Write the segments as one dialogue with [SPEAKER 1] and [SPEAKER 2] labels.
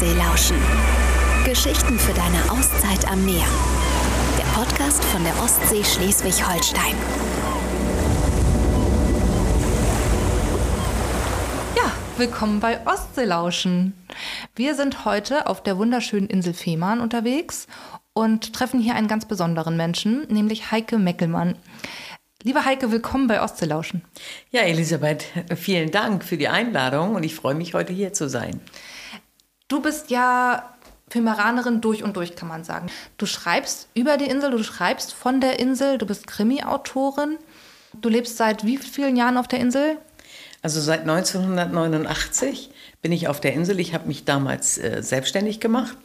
[SPEAKER 1] Ostsee lauschen. Geschichten für deine Auszeit am Meer. Der Podcast von der Ostsee Schleswig-Holstein.
[SPEAKER 2] Ja, willkommen bei Ostseelauschen. Wir sind heute auf der wunderschönen Insel Fehmarn unterwegs und treffen hier einen ganz besonderen Menschen, nämlich Heike Meckelmann. Liebe Heike, willkommen bei Ostseelauschen.
[SPEAKER 3] Ja, Elisabeth, vielen Dank für die Einladung und ich freue mich, heute hier zu sein.
[SPEAKER 2] Du bist ja Filmeranerin durch und durch, kann man sagen. Du schreibst über die Insel, du schreibst von der Insel, du bist Krimi-Autorin. Du lebst seit wie vielen Jahren auf der Insel?
[SPEAKER 3] Also seit 1989 bin ich auf der Insel. Ich habe mich damals äh, selbstständig gemacht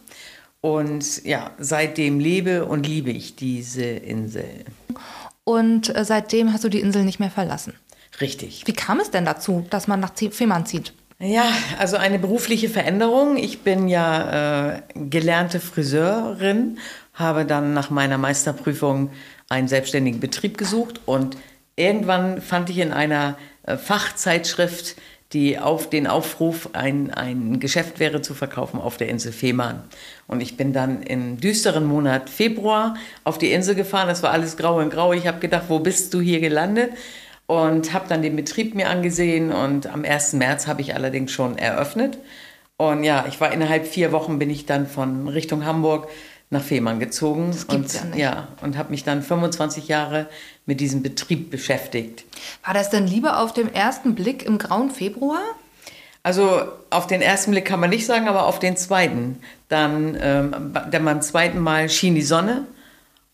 [SPEAKER 3] und ja, seitdem lebe und liebe ich diese Insel.
[SPEAKER 2] Und äh, seitdem hast du die Insel nicht mehr verlassen.
[SPEAKER 3] Richtig.
[SPEAKER 2] Wie kam es denn dazu, dass man nach Fehmarn zieht?
[SPEAKER 3] Ja, also eine berufliche Veränderung. Ich bin ja äh, gelernte Friseurin, habe dann nach meiner Meisterprüfung einen selbstständigen Betrieb gesucht und irgendwann fand ich in einer äh, Fachzeitschrift die auf den Aufruf, ein, ein Geschäft wäre zu verkaufen auf der Insel Fehmarn. Und ich bin dann im düsteren Monat Februar auf die Insel gefahren. Das war alles grau und grau. Ich habe gedacht, wo bist du hier gelandet? Und habe dann den Betrieb mir angesehen und am 1. März habe ich allerdings schon eröffnet. Und ja, ich war innerhalb vier Wochen bin ich dann von Richtung Hamburg nach Fehmarn gezogen
[SPEAKER 2] das gibt's
[SPEAKER 3] und
[SPEAKER 2] ja,
[SPEAKER 3] ja und habe mich dann 25 Jahre mit diesem Betrieb beschäftigt.
[SPEAKER 2] War das denn lieber auf dem ersten Blick im grauen Februar?
[SPEAKER 3] Also auf den ersten Blick kann man nicht sagen, aber auf den zweiten. Dann, ähm, dann beim zweiten Mal schien die Sonne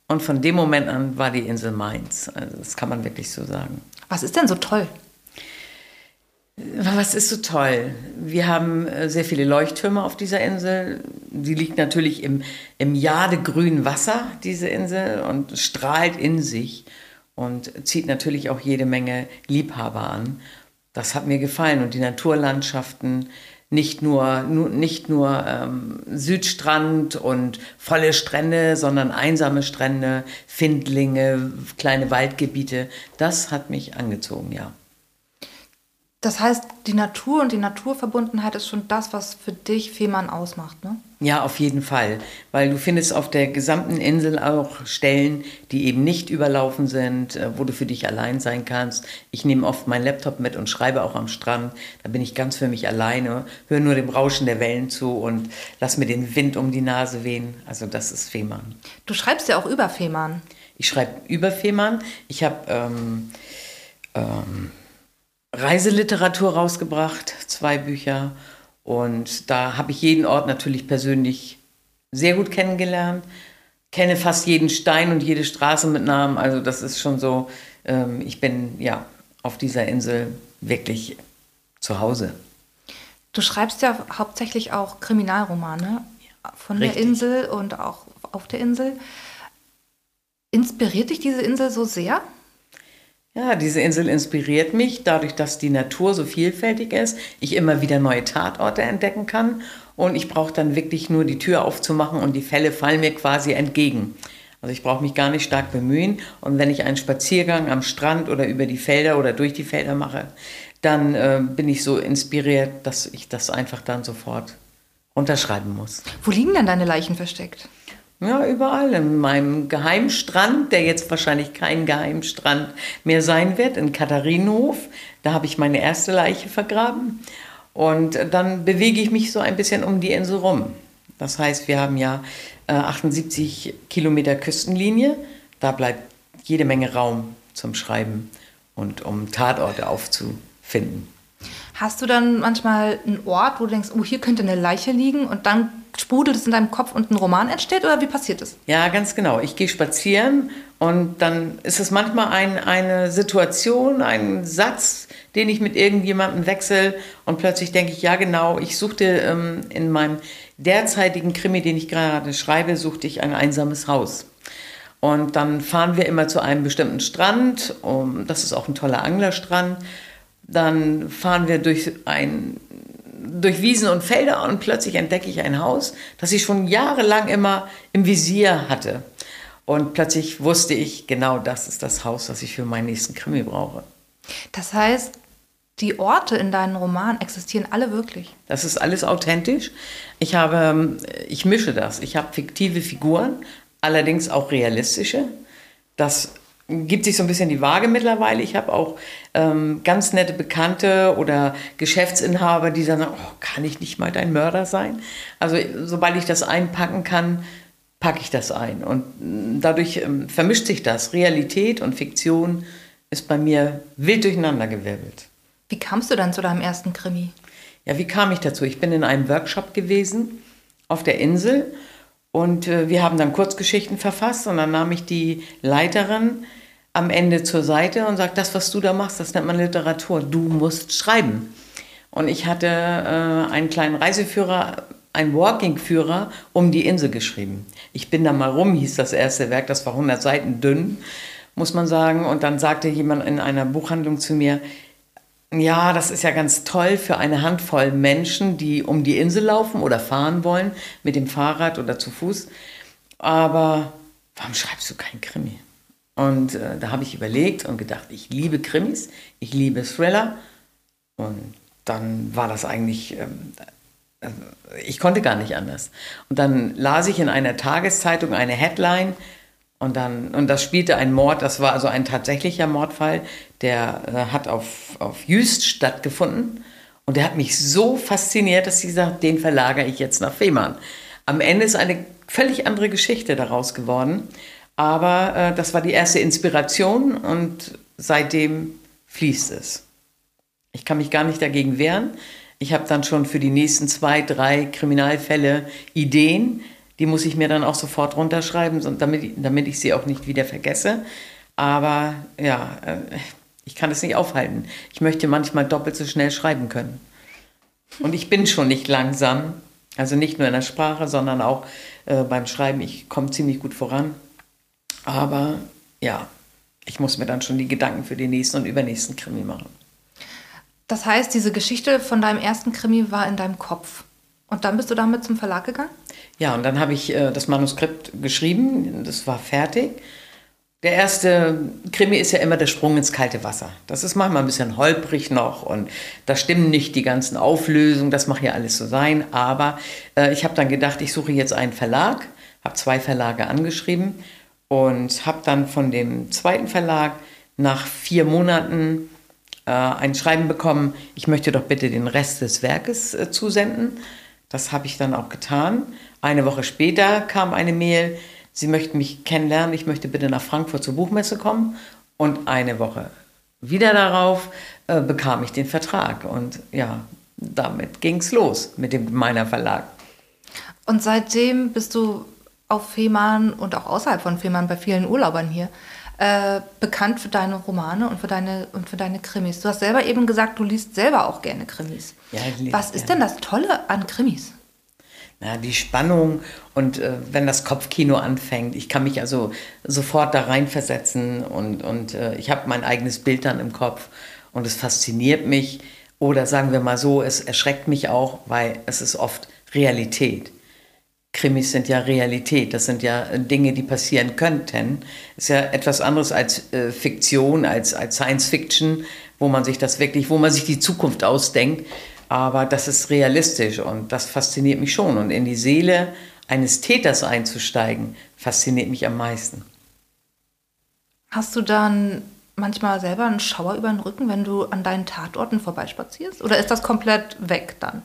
[SPEAKER 3] und von dem Moment an war die Insel meins. Also das kann man wirklich so sagen.
[SPEAKER 2] Was ist denn so toll?
[SPEAKER 3] Was ist so toll? Wir haben äh, sehr viele Leuchttürme auf dieser Insel. Die liegt natürlich im, im jadegrünen Wasser, diese Insel, und strahlt in sich und zieht natürlich auch jede Menge Liebhaber an. Das hat mir gefallen und die Naturlandschaften, nicht nur, nu- nicht nur ähm, Südstrand und volle Strände, sondern einsame Strände, Findlinge, kleine Waldgebiete, das hat mich angezogen, ja.
[SPEAKER 2] Das heißt, die Natur und die Naturverbundenheit ist schon das, was für dich Fehmarn ausmacht, ne?
[SPEAKER 3] Ja, auf jeden Fall, weil du findest auf der gesamten Insel auch Stellen, die eben nicht überlaufen sind, äh, wo du für dich allein sein kannst. Ich nehme oft meinen Laptop mit und schreibe auch am Strand. Da bin ich ganz für mich alleine, höre nur dem Rauschen der Wellen zu und lass mir den Wind um die Nase wehen. Also das ist Fehmarn.
[SPEAKER 2] Du schreibst ja auch über Fehmarn.
[SPEAKER 3] Ich schreibe über Fehmarn. Ich habe ähm, ähm, Reiseliteratur rausgebracht, zwei Bücher. Und da habe ich jeden Ort natürlich persönlich sehr gut kennengelernt. Kenne fast jeden Stein und jede Straße mit Namen. Also das ist schon so, ähm, ich bin ja auf dieser Insel wirklich zu Hause.
[SPEAKER 2] Du schreibst ja hauptsächlich auch Kriminalromane von der
[SPEAKER 3] richtig.
[SPEAKER 2] Insel und auch auf der Insel. Inspiriert dich diese Insel so sehr?
[SPEAKER 3] Ja, diese Insel inspiriert mich, dadurch, dass die Natur so vielfältig ist, ich immer wieder neue Tatorte entdecken kann und ich brauche dann wirklich nur die Tür aufzumachen und die Fälle fallen mir quasi entgegen. Also ich brauche mich gar nicht stark bemühen und wenn ich einen Spaziergang am Strand oder über die Felder oder durch die Felder mache, dann äh, bin ich so inspiriert, dass ich das einfach dann sofort unterschreiben muss.
[SPEAKER 2] Wo liegen denn deine Leichen versteckt?
[SPEAKER 3] Ja, überall. In meinem Geheimstrand, der jetzt wahrscheinlich kein Geheimstrand mehr sein wird, in Katharinenhof. Da habe ich meine erste Leiche vergraben. Und dann bewege ich mich so ein bisschen um die Insel rum. Das heißt, wir haben ja äh, 78 Kilometer Küstenlinie. Da bleibt jede Menge Raum zum Schreiben und um Tatorte aufzufinden.
[SPEAKER 2] Hast du dann manchmal einen Ort, wo du denkst, oh, hier könnte eine Leiche liegen und dann sprudelt es in deinem Kopf und ein Roman entsteht oder wie passiert es?
[SPEAKER 3] Ja, ganz genau. Ich gehe spazieren und dann ist es manchmal ein, eine Situation, ein Satz, den ich mit irgendjemandem wechsle und plötzlich denke ich, ja genau, ich suchte ähm, in meinem derzeitigen Krimi, den ich gerade schreibe, suchte ich ein einsames Haus. Und dann fahren wir immer zu einem bestimmten Strand, um, das ist auch ein toller Anglerstrand. Dann fahren wir durch ein durch Wiesen und Felder und plötzlich entdecke ich ein Haus, das ich schon jahrelang immer im Visier hatte. Und plötzlich wusste ich, genau das ist das Haus, das ich für meinen nächsten Krimi brauche.
[SPEAKER 2] Das heißt, die Orte in deinen Romanen existieren alle wirklich.
[SPEAKER 3] Das ist alles authentisch. Ich habe, ich mische das. Ich habe fiktive Figuren, allerdings auch realistische. Das gibt sich so ein bisschen die Waage mittlerweile. Ich habe auch ähm, ganz nette Bekannte oder Geschäftsinhaber, die sagen, oh, kann ich nicht mal dein Mörder sein? Also sobald ich das einpacken kann, packe ich das ein. Und mm, dadurch ähm, vermischt sich das. Realität und Fiktion ist bei mir wild durcheinandergewirbelt.
[SPEAKER 2] Wie kamst du dann zu deinem ersten Krimi?
[SPEAKER 3] Ja, wie kam ich dazu? Ich bin in einem Workshop gewesen auf der Insel und äh, wir haben dann Kurzgeschichten verfasst und dann nahm ich die Leiterin am Ende zur Seite und sagte, das, was du da machst, das nennt man Literatur. Du musst schreiben. Und ich hatte äh, einen kleinen Reiseführer, einen Walking-Führer um die Insel geschrieben. Ich bin da mal rum, hieß das erste Werk, das war 100 Seiten dünn, muss man sagen. Und dann sagte jemand in einer Buchhandlung zu mir, ja, das ist ja ganz toll für eine Handvoll Menschen, die um die Insel laufen oder fahren wollen, mit dem Fahrrad oder zu Fuß. Aber warum schreibst du kein Krimi? Und äh, da habe ich überlegt und gedacht, ich liebe Krimis, ich liebe Thriller. Und dann war das eigentlich, ähm, äh, ich konnte gar nicht anders. Und dann las ich in einer Tageszeitung eine Headline, und dann, und das spielte ein Mord, das war also ein tatsächlicher Mordfall, der äh, hat auf, auf Jüst stattgefunden. Und der hat mich so fasziniert, dass ich gesagt den verlagere ich jetzt nach Fehmarn. Am Ende ist eine völlig andere Geschichte daraus geworden. Aber äh, das war die erste Inspiration und seitdem fließt es. Ich kann mich gar nicht dagegen wehren. Ich habe dann schon für die nächsten zwei, drei Kriminalfälle Ideen, die muss ich mir dann auch sofort runterschreiben, damit, damit ich sie auch nicht wieder vergesse. Aber ja, äh, ich kann es nicht aufhalten. Ich möchte manchmal doppelt so schnell schreiben können. Und ich bin schon nicht langsam. Also nicht nur in der Sprache, sondern auch äh, beim Schreiben. Ich komme ziemlich gut voran. Aber ja, ich muss mir dann schon die Gedanken für den nächsten und übernächsten Krimi machen.
[SPEAKER 2] Das heißt, diese Geschichte von deinem ersten Krimi war in deinem Kopf. Und dann bist du damit zum Verlag gegangen?
[SPEAKER 3] Ja, und dann habe ich äh, das Manuskript geschrieben, das war fertig. Der erste Krimi ist ja immer der Sprung ins kalte Wasser. Das ist manchmal ein bisschen holprig noch und da stimmen nicht die ganzen Auflösungen, das mag ja alles so sein. Aber äh, ich habe dann gedacht, ich suche jetzt einen Verlag, habe zwei Verlage angeschrieben und habe dann von dem zweiten Verlag nach vier Monaten äh, ein Schreiben bekommen, ich möchte doch bitte den Rest des Werkes äh, zusenden. Das habe ich dann auch getan eine Woche später kam eine Mail, Sie möchten mich kennenlernen, ich möchte bitte nach Frankfurt zur Buchmesse kommen. Und eine Woche wieder darauf äh, bekam ich den Vertrag. Und ja, damit ging es los mit dem meiner Verlag.
[SPEAKER 2] Und seitdem bist du auf Fehmarn und auch außerhalb von Fehmarn bei vielen Urlaubern hier äh, bekannt für deine Romane und für deine, und für deine Krimis. Du hast selber eben gesagt, du liest selber auch gerne Krimis. Ja, ich Was ist denn das Tolle an Krimis?
[SPEAKER 3] Ja, die Spannung und äh, wenn das Kopfkino anfängt, ich kann mich also sofort da reinversetzen und, und äh, ich habe mein eigenes Bild dann im Kopf und es fasziniert mich oder sagen wir mal so, es erschreckt mich auch, weil es ist oft Realität. Krimis sind ja Realität, das sind ja Dinge, die passieren könnten. Ist ja etwas anderes als äh, Fiktion, als, als Science Fiction, wo man sich das wirklich, wo man sich die Zukunft ausdenkt. Aber das ist realistisch und das fasziniert mich schon. Und in die Seele eines Täters einzusteigen, fasziniert mich am meisten.
[SPEAKER 2] Hast du dann manchmal selber einen Schauer über den Rücken, wenn du an deinen Tatorten vorbeispazierst? Oder ist das komplett weg dann?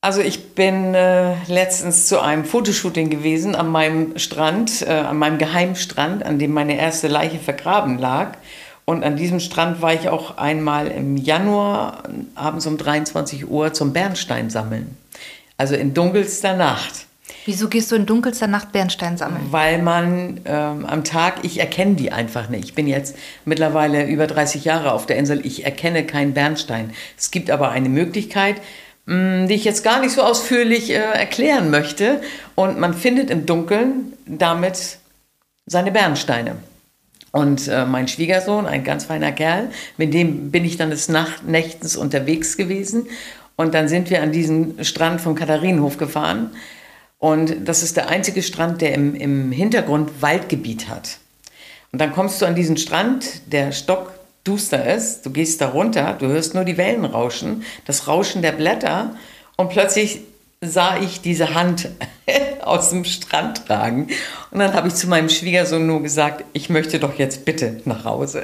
[SPEAKER 3] Also ich bin äh, letztens zu einem Fotoshooting gewesen an meinem Strand, äh, an meinem Geheimstrand, an dem meine erste Leiche vergraben lag. Und an diesem Strand war ich auch einmal im Januar abends um 23 Uhr zum Bernstein sammeln. Also in dunkelster Nacht.
[SPEAKER 2] Wieso gehst du in dunkelster Nacht Bernstein sammeln?
[SPEAKER 3] Weil man ähm, am Tag, ich erkenne die einfach nicht. Ich bin jetzt mittlerweile über 30 Jahre auf der Insel, ich erkenne keinen Bernstein. Es gibt aber eine Möglichkeit, mh, mm, die ich jetzt gar nicht so ausführlich äh, erklären möchte. Und man findet im Dunkeln damit seine Bernsteine. Und äh, mein Schwiegersohn, ein ganz feiner Kerl, mit dem bin ich dann des Nacht Nächtens unterwegs gewesen. Und dann sind wir an diesen Strand vom Katharinenhof gefahren. Und das ist der einzige Strand, der im, im Hintergrund Waldgebiet hat. Und dann kommst du an diesen Strand, der Stock duster ist. Du gehst da runter, du hörst nur die Wellen rauschen, das Rauschen der Blätter und plötzlich sah ich diese Hand aus dem Strand tragen. Und dann habe ich zu meinem Schwiegersohn nur gesagt, ich möchte doch jetzt bitte nach Hause.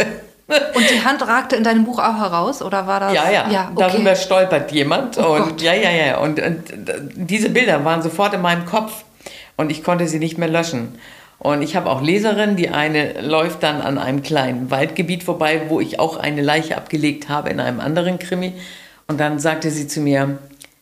[SPEAKER 2] Und die Hand ragte in deinem Buch auch heraus, oder war das?
[SPEAKER 3] Ja, ja. ja okay. Darüber stolpert jemand. Oh und Gott. ja, ja, ja. Und, und diese Bilder waren sofort in meinem Kopf und ich konnte sie nicht mehr löschen. Und ich habe auch Leserinnen, die eine läuft dann an einem kleinen Waldgebiet vorbei, wo ich auch eine Leiche abgelegt habe in einem anderen Krimi. Und dann sagte sie zu mir,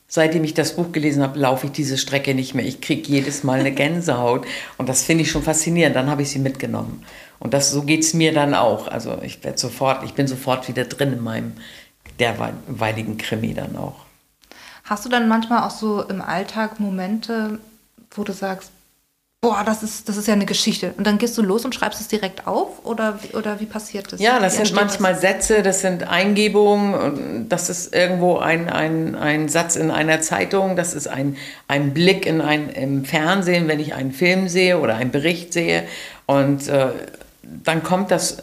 [SPEAKER 3] seitdem ich das Buch gelesen habe, laufe ich diese Strecke nicht mehr. Ich kriege jedes Mal eine Gänsehaut. Und das finde ich schon faszinierend. Dann habe ich sie mitgenommen. Und das, so geht es mir dann auch. Also ich werde sofort, ich bin sofort wieder drin in meinem derweiligen Krimi dann auch.
[SPEAKER 2] Hast du dann manchmal auch so im Alltag Momente, wo du sagst, boah, das ist, das ist ja eine Geschichte. Und dann gehst du los und schreibst es direkt auf oder, oder wie passiert das?
[SPEAKER 3] Ja, das sind manchmal das? Sätze, das sind Eingebungen, das ist irgendwo ein, ein, ein Satz in einer Zeitung, das ist ein, ein Blick in ein, im Fernsehen, wenn ich einen Film sehe oder einen Bericht sehe. Und äh, dann kommt das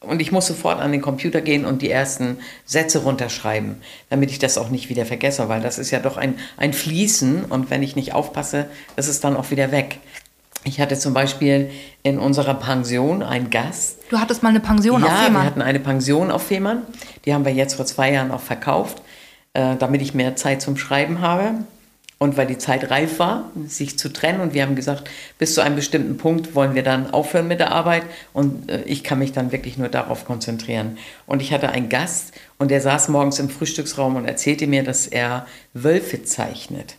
[SPEAKER 3] und ich muss sofort an den Computer gehen und die ersten Sätze runterschreiben, damit ich das auch nicht wieder vergesse, weil das ist ja doch ein, ein Fließen und wenn ich nicht aufpasse, ist es dann auch wieder weg. Ich hatte zum Beispiel in unserer Pension einen Gast.
[SPEAKER 2] Du hattest mal eine Pension
[SPEAKER 3] ja,
[SPEAKER 2] auf Fehmarn?
[SPEAKER 3] Ja, wir hatten eine Pension auf Fehmarn. Die haben wir jetzt vor zwei Jahren auch verkauft, äh, damit ich mehr Zeit zum Schreiben habe. Und weil die Zeit reif war, sich zu trennen. Und wir haben gesagt, bis zu einem bestimmten Punkt wollen wir dann aufhören mit der Arbeit. Und äh, ich kann mich dann wirklich nur darauf konzentrieren. Und ich hatte einen Gast und der saß morgens im Frühstücksraum und erzählte mir, dass er Wölfe zeichnet.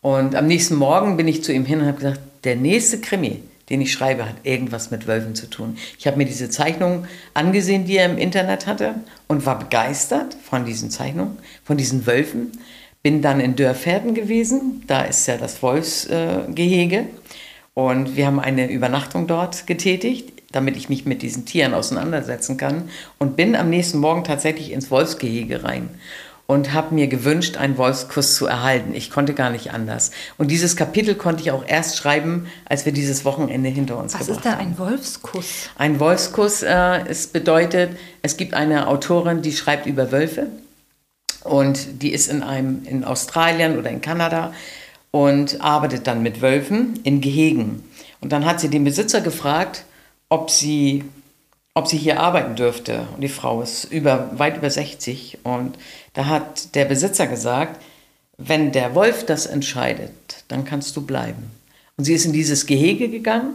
[SPEAKER 3] Und am nächsten Morgen bin ich zu ihm hin und habe gesagt, der nächste Krimi, den ich schreibe, hat irgendwas mit Wölfen zu tun. Ich habe mir diese Zeichnung angesehen, die er im Internet hatte und war begeistert von diesen Zeichnungen, von diesen Wölfen. Bin dann in Dörferden gewesen, da ist ja das Wolfsgehege. Und wir haben eine Übernachtung dort getätigt, damit ich mich mit diesen Tieren auseinandersetzen kann. Und bin am nächsten Morgen tatsächlich ins Wolfsgehege rein und habe mir gewünscht, einen Wolfskuss zu erhalten. Ich konnte gar nicht anders. Und dieses Kapitel konnte ich auch erst schreiben, als wir dieses Wochenende hinter uns
[SPEAKER 2] Was
[SPEAKER 3] gebracht
[SPEAKER 2] haben. Was ist denn ein Wolfskuss?
[SPEAKER 3] Ein Wolfskuss, äh, es bedeutet, es gibt eine Autorin, die schreibt über Wölfe und die ist in einem in Australien oder in Kanada und arbeitet dann mit Wölfen in Gehegen. Und dann hat sie den Besitzer gefragt, ob sie ob sie hier arbeiten dürfte. Und die Frau ist über, weit über 60. Und da hat der Besitzer gesagt, wenn der Wolf das entscheidet, dann kannst du bleiben. Und sie ist in dieses Gehege gegangen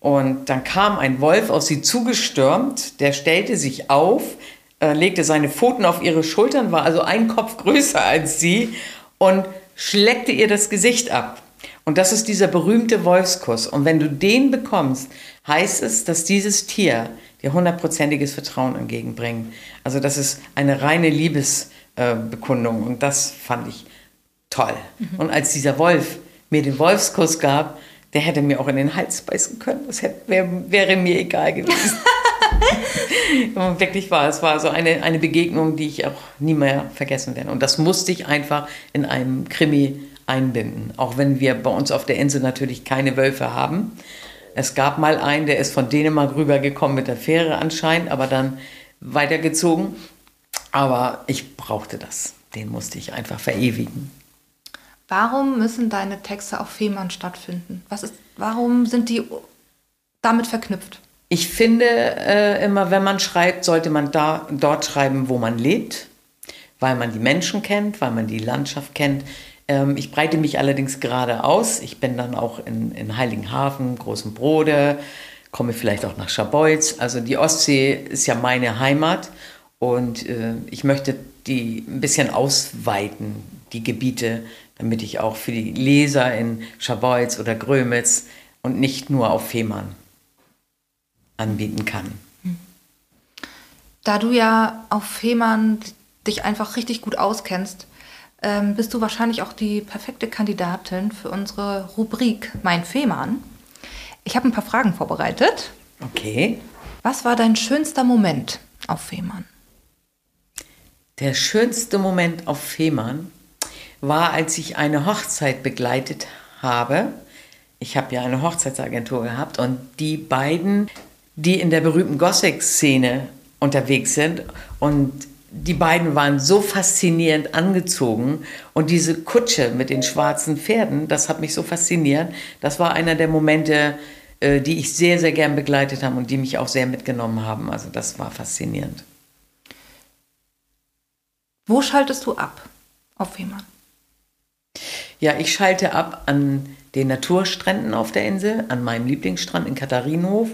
[SPEAKER 3] und dann kam ein Wolf auf sie zugestürmt, der stellte sich auf, äh, legte seine Pfoten auf ihre Schultern, war also ein Kopf größer als sie und schleckte ihr das Gesicht ab. Und das ist dieser berühmte Wolfskuss. Und wenn du den bekommst, heißt es, dass dieses Tier dir hundertprozentiges Vertrauen entgegenbringt. Also das ist eine reine Liebesbekundung und das fand ich toll. Mhm. Und als dieser Wolf mir den Wolfskuss gab, der hätte mir auch in den Hals beißen können. Das hätte, wär, wäre mir egal gewesen. und wirklich war, es war so eine, eine Begegnung, die ich auch nie mehr vergessen werde. Und das musste ich einfach in einem Krimi einbinden. Auch wenn wir bei uns auf der Insel natürlich keine Wölfe haben. Es gab mal einen, der ist von Dänemark rübergekommen mit der Fähre anscheinend, aber dann weitergezogen. Aber ich brauchte das. Den musste ich einfach verewigen.
[SPEAKER 2] Warum müssen deine Texte auf Fehmarn stattfinden? Was ist, warum sind die damit verknüpft?
[SPEAKER 3] Ich finde äh, immer, wenn man schreibt, sollte man da, dort schreiben, wo man lebt, weil man die Menschen kennt, weil man die Landschaft kennt. Ähm, ich breite mich allerdings gerade aus. Ich bin dann auch in, in Heiligenhafen, Großen Brode, komme vielleicht auch nach Scharbeutz. Also die Ostsee ist ja meine Heimat und äh, ich möchte die ein bisschen ausweiten, die Gebiete, damit ich auch für die Leser in Scharbeutz oder Grömitz und nicht nur auf Fehmarn anbieten kann.
[SPEAKER 2] Da du ja auf Fehmarn dich einfach richtig gut auskennst, ähm, bist du wahrscheinlich auch die perfekte Kandidatin für unsere Rubrik Mein Fehmarn. Ich habe ein paar Fragen vorbereitet.
[SPEAKER 3] Okay.
[SPEAKER 2] Was war dein schönster Moment auf Fehmarn?
[SPEAKER 3] Der schönste Moment auf Fehmarn war, als ich eine Hochzeit begleitet habe. Ich habe ja eine Hochzeitsagentur gehabt und die beiden, die in der berühmten Gothic-Szene unterwegs sind. Und die beiden waren so faszinierend angezogen und diese Kutsche mit den schwarzen Pferden, das hat mich so fasziniert. Das war einer der Momente, äh, die ich sehr, sehr gern begleitet habe und die mich auch sehr mitgenommen haben. Also das war faszinierend.
[SPEAKER 2] Wo schaltest du ab auf Fehmarn?
[SPEAKER 3] Ja, ich schalte ab an den Naturstränden auf der Insel, an meinem Lieblingsstrand in Katharinenhof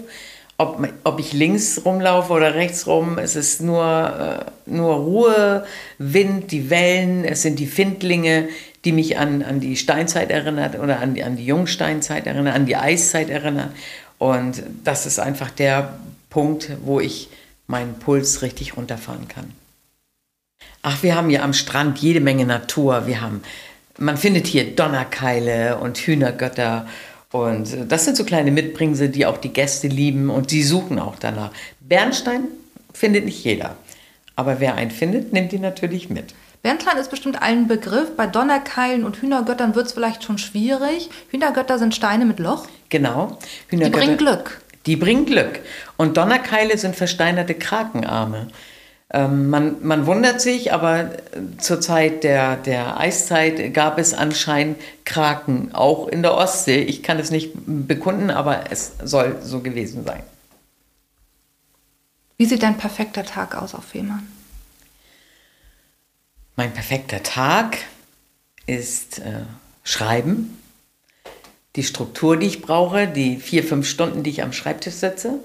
[SPEAKER 3] ob, ob ich links rumlaufe oder rechts rum, es ist nur, äh, nur Ruhe, Wind, die Wellen, es sind die Findlinge, die mich an, an die Steinzeit erinnert oder an die, an die Jungsteinzeit erinnern, an die Eiszeit erinnern. Und das ist einfach der Punkt, wo ich meinen Puls richtig runterfahren kann. Ach, wir haben ja am Strand jede Menge Natur. Wir haben, man findet hier Donnerkeile und Hühnergötter und äh, das sind so kleine Mitbringsel, die auch die Gäste lieben und die suchen auch danach. Bernstein findet nicht jeder. Aber wer einen findet, nimmt ihn natürlich mit.
[SPEAKER 2] Bernstein ist bestimmt allen Begriff. Bei Donnerkeilen und Hühnergöttern wird es vielleicht schon schwierig. Hühnergötter sind Steine mit Loch.
[SPEAKER 3] Genau.
[SPEAKER 2] die bringen Glück.
[SPEAKER 3] Die bringen Glück. Und Donnerkeile sind versteinerte Krakenarme. Ähm, man, man wundert sich, aber äh, zur Zeit der, der Eiszeit gab es anscheinend Kraken, auch in der Ostsee. Ich kann es nicht bekunden, aber es soll so gewesen sein.
[SPEAKER 2] Wie sieht dein perfekter Tag aus auf Fehmarn?
[SPEAKER 3] Mein perfekter Tag ist äh, Schreiben, die Struktur, die ich brauche, die vier, fünf Stunden, die ich am Schreibtisch sitze,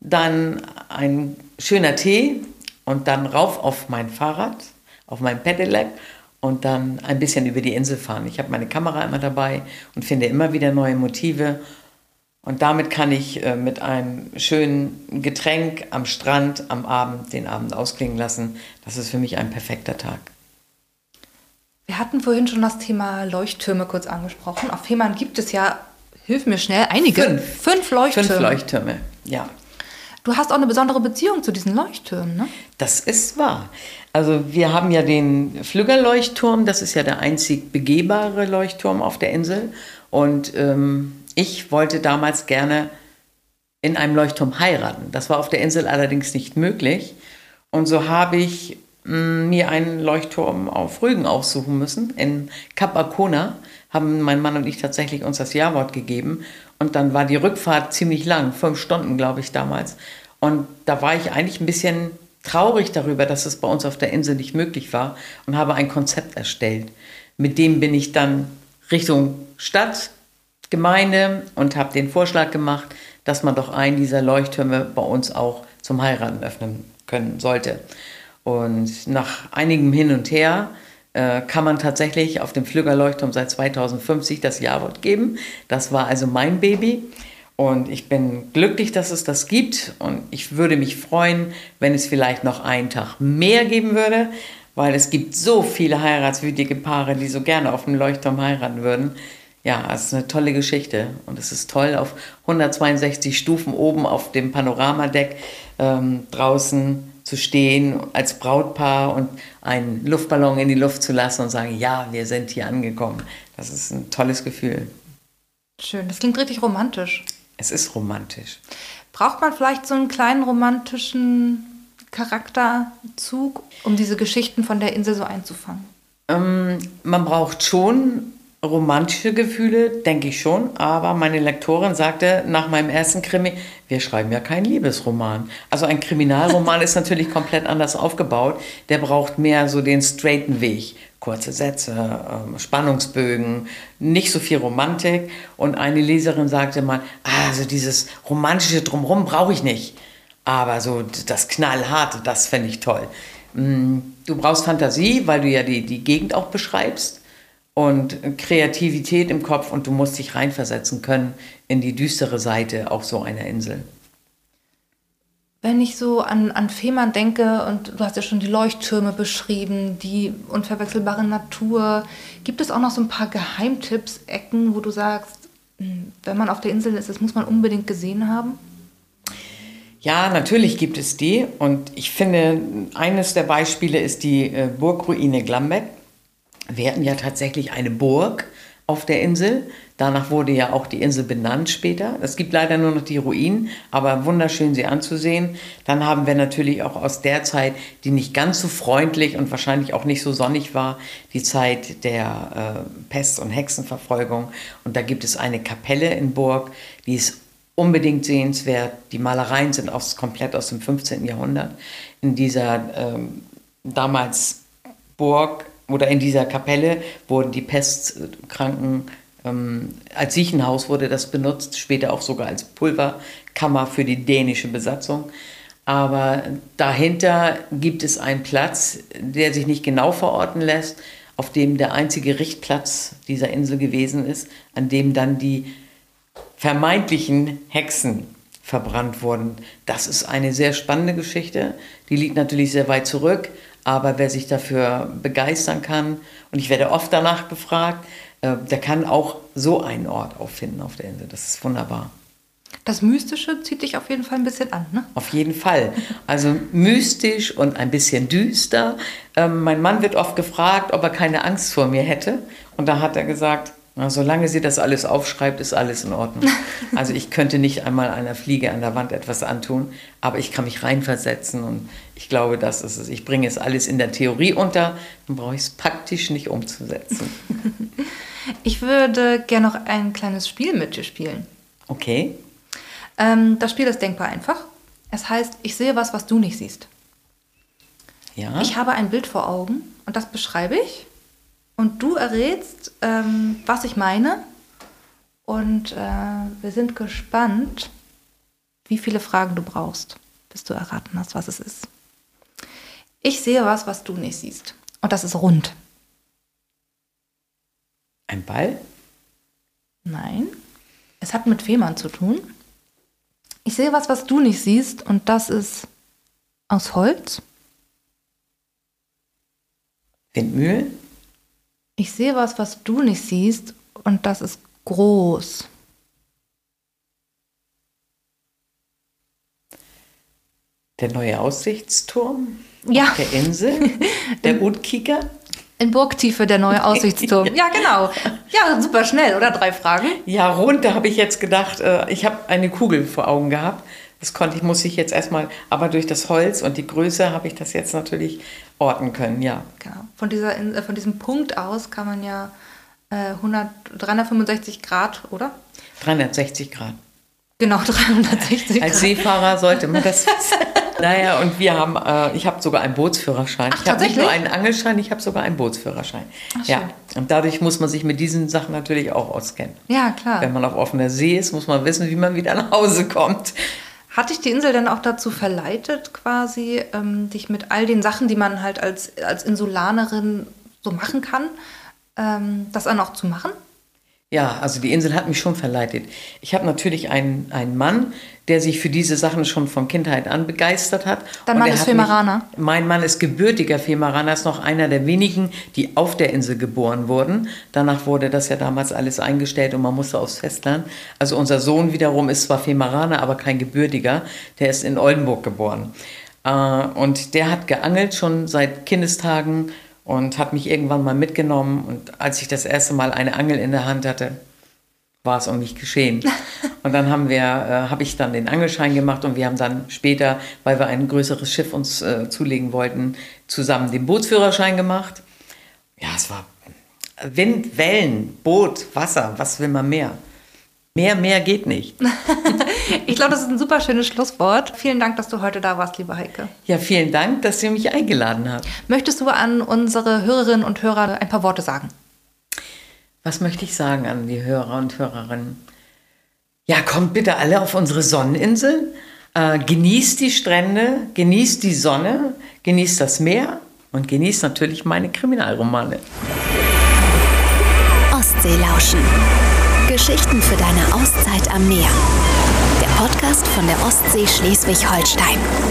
[SPEAKER 3] dann ein schöner Tee, und dann rauf auf mein Fahrrad, auf mein Pedelec und dann ein bisschen über die Insel fahren. Ich habe meine Kamera immer dabei und finde immer wieder neue Motive. Und damit kann ich äh, mit einem schönen Getränk am Strand am Abend den Abend ausklingen lassen. Das ist für mich ein perfekter Tag.
[SPEAKER 2] Wir hatten vorhin schon das Thema Leuchttürme kurz angesprochen. Auf Fehmarn gibt es ja, hilf mir schnell, einige.
[SPEAKER 3] Fünf.
[SPEAKER 2] Fünf Leuchttürme.
[SPEAKER 3] Fünf Leuchttürme, ja.
[SPEAKER 2] Du hast auch eine besondere Beziehung zu diesen Leuchttürmen, ne?
[SPEAKER 3] Das ist wahr. Also wir haben ja den Flüggerleuchtturm, das ist ja der einzig begehbare Leuchtturm auf der Insel. Und ähm, ich wollte damals gerne in einem Leuchtturm heiraten. Das war auf der Insel allerdings nicht möglich. Und so habe ich mm, mir einen Leuchtturm auf Rügen aussuchen müssen. In Kap Arkona haben mein Mann und ich tatsächlich uns das Ja-Wort gegeben. Und dann war die Rückfahrt ziemlich lang, fünf Stunden, glaube ich, damals. Und da war ich eigentlich ein bisschen traurig darüber, dass es bei uns auf der Insel nicht möglich war und habe ein Konzept erstellt. Mit dem bin ich dann Richtung Stadt, Gemeinde und habe den Vorschlag gemacht, dass man doch einen dieser Leuchttürme bei uns auch zum Heiraten öffnen können sollte. Und nach einigem Hin und Her äh, kann man tatsächlich auf dem Flüggerleuchtturm seit 2050 das Ja-Wort geben. Das war also mein Baby. Und ich bin glücklich, dass es das gibt. Und ich würde mich freuen, wenn es vielleicht noch einen Tag mehr geben würde, weil es gibt so viele heiratswütige Paare, die so gerne auf dem Leuchtturm heiraten würden. Ja, es ist eine tolle Geschichte. Und es ist toll, auf 162 Stufen oben auf dem Panoramadeck ähm, draußen zu stehen als Brautpaar und einen Luftballon in die Luft zu lassen und sagen, ja, wir sind hier angekommen. Das ist ein tolles Gefühl.
[SPEAKER 2] Schön, das klingt richtig romantisch.
[SPEAKER 3] Es ist romantisch.
[SPEAKER 2] Braucht man vielleicht so einen kleinen romantischen Charakterzug, um diese Geschichten von der Insel so einzufangen?
[SPEAKER 3] Ähm, man braucht schon romantische Gefühle, denke ich schon. Aber meine Lektorin sagte nach meinem ersten Krimi, wir schreiben ja keinen Liebesroman. Also ein Kriminalroman ist natürlich komplett anders aufgebaut. Der braucht mehr so den straighten Weg kurze Sätze, ähm, Spannungsbögen, nicht so viel Romantik. Und eine Leserin sagte mal, ah, also dieses romantische Drumherum brauche ich nicht. Aber so das Knallharte, das fände ich toll. Mm, du brauchst Fantasie, weil du ja die, die Gegend auch beschreibst und Kreativität im Kopf und du musst dich reinversetzen können in die düstere Seite auch so einer Insel.
[SPEAKER 2] Wenn ich so an, an Fehmarn denke, und du hast ja schon die Leuchttürme beschrieben, die unverwechselbare Natur, gibt es auch noch so ein paar Geheimtipps, Ecken, wo du sagst, hm, wenn man auf der Insel ist, das muss man unbedingt gesehen haben?
[SPEAKER 3] Ja, natürlich gibt es die. Und ich finde, eines der Beispiele ist die äh, Burgruine Glambeck. Wir hatten ja tatsächlich eine Burg auf der Insel. Danach wurde ja auch die Insel benannt später. Es gibt leider nur noch die Ruinen, aber wunderschön sie anzusehen. Dann haben wir natürlich auch aus der Zeit, die nicht ganz so freundlich und wahrscheinlich auch nicht so sonnig war, die Zeit der äh, Pest- und Hexenverfolgung. Und da gibt es eine Kapelle in Burg, die ist unbedingt sehenswert. Die Malereien sind aus, komplett aus dem 15. Jahrhundert. In dieser ähm, damals Burg oder in dieser Kapelle wurden die Pestkranken ähm, als Siechenhaus wurde das benutzt, später auch sogar als Pulverkammer für die dänische Besatzung. Aber dahinter gibt es einen Platz, der sich nicht genau verorten lässt, auf dem der einzige Richtplatz dieser Insel gewesen ist, an dem dann die vermeintlichen Hexen verbrannt wurden. Das ist eine sehr spannende Geschichte. Die liegt natürlich sehr weit zurück, aber wer sich dafür begeistern kann, und ich werde oft danach gefragt, äh, der kann auch so einen Ort auffinden auf der Insel. Das ist wunderbar.
[SPEAKER 2] Das Mystische zieht dich auf jeden Fall ein bisschen an, ne?
[SPEAKER 3] Auf jeden Fall. Also mystisch und ein bisschen düster. Ähm, mein Mann wird oft gefragt, ob er keine Angst vor mir hätte. Und da hat er gesagt, na, solange sie das alles aufschreibt, ist alles in Ordnung. Also ich könnte nicht einmal einer Fliege an der Wand etwas antun, aber ich kann mich reinversetzen und ich glaube, das ist es. Ich bringe es alles in der Theorie unter, dann brauche ich es praktisch nicht umzusetzen.
[SPEAKER 2] Ich würde gerne noch ein kleines Spiel mit dir spielen.
[SPEAKER 3] Okay.
[SPEAKER 2] Ähm, das Spiel ist denkbar einfach. Es heißt, ich sehe was, was du nicht siehst.
[SPEAKER 3] Ja.
[SPEAKER 2] Ich habe ein Bild vor Augen und das beschreibe ich. Und du errätst, ähm, was ich meine. Und äh, wir sind gespannt, wie viele Fragen du brauchst, bis du erraten hast, was es ist. Ich sehe was, was du nicht siehst. Und das ist rund.
[SPEAKER 3] Ein Ball?
[SPEAKER 2] Nein. Es hat mit Fehmarn zu tun. Ich sehe was, was du nicht siehst. Und das ist aus Holz.
[SPEAKER 3] Windmühlen?
[SPEAKER 2] Ich sehe was, was du nicht siehst. Und das ist groß.
[SPEAKER 3] Der neue Aussichtsturm?
[SPEAKER 2] Ja.
[SPEAKER 3] Auf der Insel? Der Utkicker?
[SPEAKER 2] In Burgtiefe der neue Aussichtsturm. ja, genau. Ja, super schnell, oder? Drei Fragen.
[SPEAKER 3] Ja, rund, da habe ich jetzt gedacht, äh, ich habe eine Kugel vor Augen gehabt. Das konnte ich, muss ich jetzt erstmal, aber durch das Holz und die Größe habe ich das jetzt natürlich orten können, ja.
[SPEAKER 2] Genau. Von, dieser, äh, von diesem Punkt aus kann man ja äh, 100, 365 Grad, oder?
[SPEAKER 3] 360 Grad.
[SPEAKER 2] Genau, 360 Grad.
[SPEAKER 3] Als Seefahrer sollte man das wissen. naja, und wir haben, äh, ich habe sogar einen Bootsführerschein.
[SPEAKER 2] Ach,
[SPEAKER 3] ich habe nicht nur einen Angelschein, ich habe sogar einen Bootsführerschein.
[SPEAKER 2] Ach,
[SPEAKER 3] ja. Und dadurch muss man sich mit diesen Sachen natürlich auch auskennen.
[SPEAKER 2] Ja, klar.
[SPEAKER 3] Wenn man auf offener See ist, muss man wissen, wie man wieder nach Hause kommt.
[SPEAKER 2] Hat dich die Insel denn auch dazu verleitet, quasi, ähm, dich mit all den Sachen, die man halt als, als Insulanerin so machen kann, ähm, das dann auch zu machen?
[SPEAKER 3] Ja, also die Insel hat mich schon verleitet. Ich habe natürlich einen, einen Mann, der sich für diese Sachen schon von Kindheit an begeistert hat.
[SPEAKER 2] Dein Mann ist
[SPEAKER 3] mich-
[SPEAKER 2] Femeraner?
[SPEAKER 3] Mein Mann ist gebürtiger Femeraner, ist noch einer der wenigen, die auf der Insel geboren wurden. Danach wurde das ja damals alles eingestellt und man musste aufs Festland. Also unser Sohn wiederum ist zwar Femeraner, aber kein gebürtiger. Der ist in Oldenburg geboren. Äh, Und der hat geangelt schon seit Kindestagen und hat mich irgendwann mal mitgenommen. Und als ich das erste Mal eine Angel in der Hand hatte, war es um mich geschehen. Und dann haben wir, äh, habe ich dann den Angelschein gemacht und wir haben dann später, weil wir ein größeres Schiff uns äh, zulegen wollten, zusammen den Bootsführerschein gemacht. Ja, es war Wind, Wellen, Boot, Wasser, was will man mehr? Mehr, mehr geht nicht.
[SPEAKER 2] Ich glaube, das ist ein super schönes Schlusswort. Vielen Dank, dass du heute da warst, liebe Heike.
[SPEAKER 3] Ja, vielen Dank, dass ihr mich eingeladen habt.
[SPEAKER 2] Möchtest du an unsere Hörerinnen und Hörer ein paar Worte sagen?
[SPEAKER 3] Was möchte ich sagen an die Hörer und Hörerinnen? Ja, kommt bitte alle auf unsere Sonneninsel. Äh, genießt die Strände, genießt die Sonne, genießt das Meer und genießt natürlich meine Kriminalromane.
[SPEAKER 1] Ostseelauschen. Geschichten für deine Auszeit am Meer. Podcast von der Ostsee Schleswig-Holstein.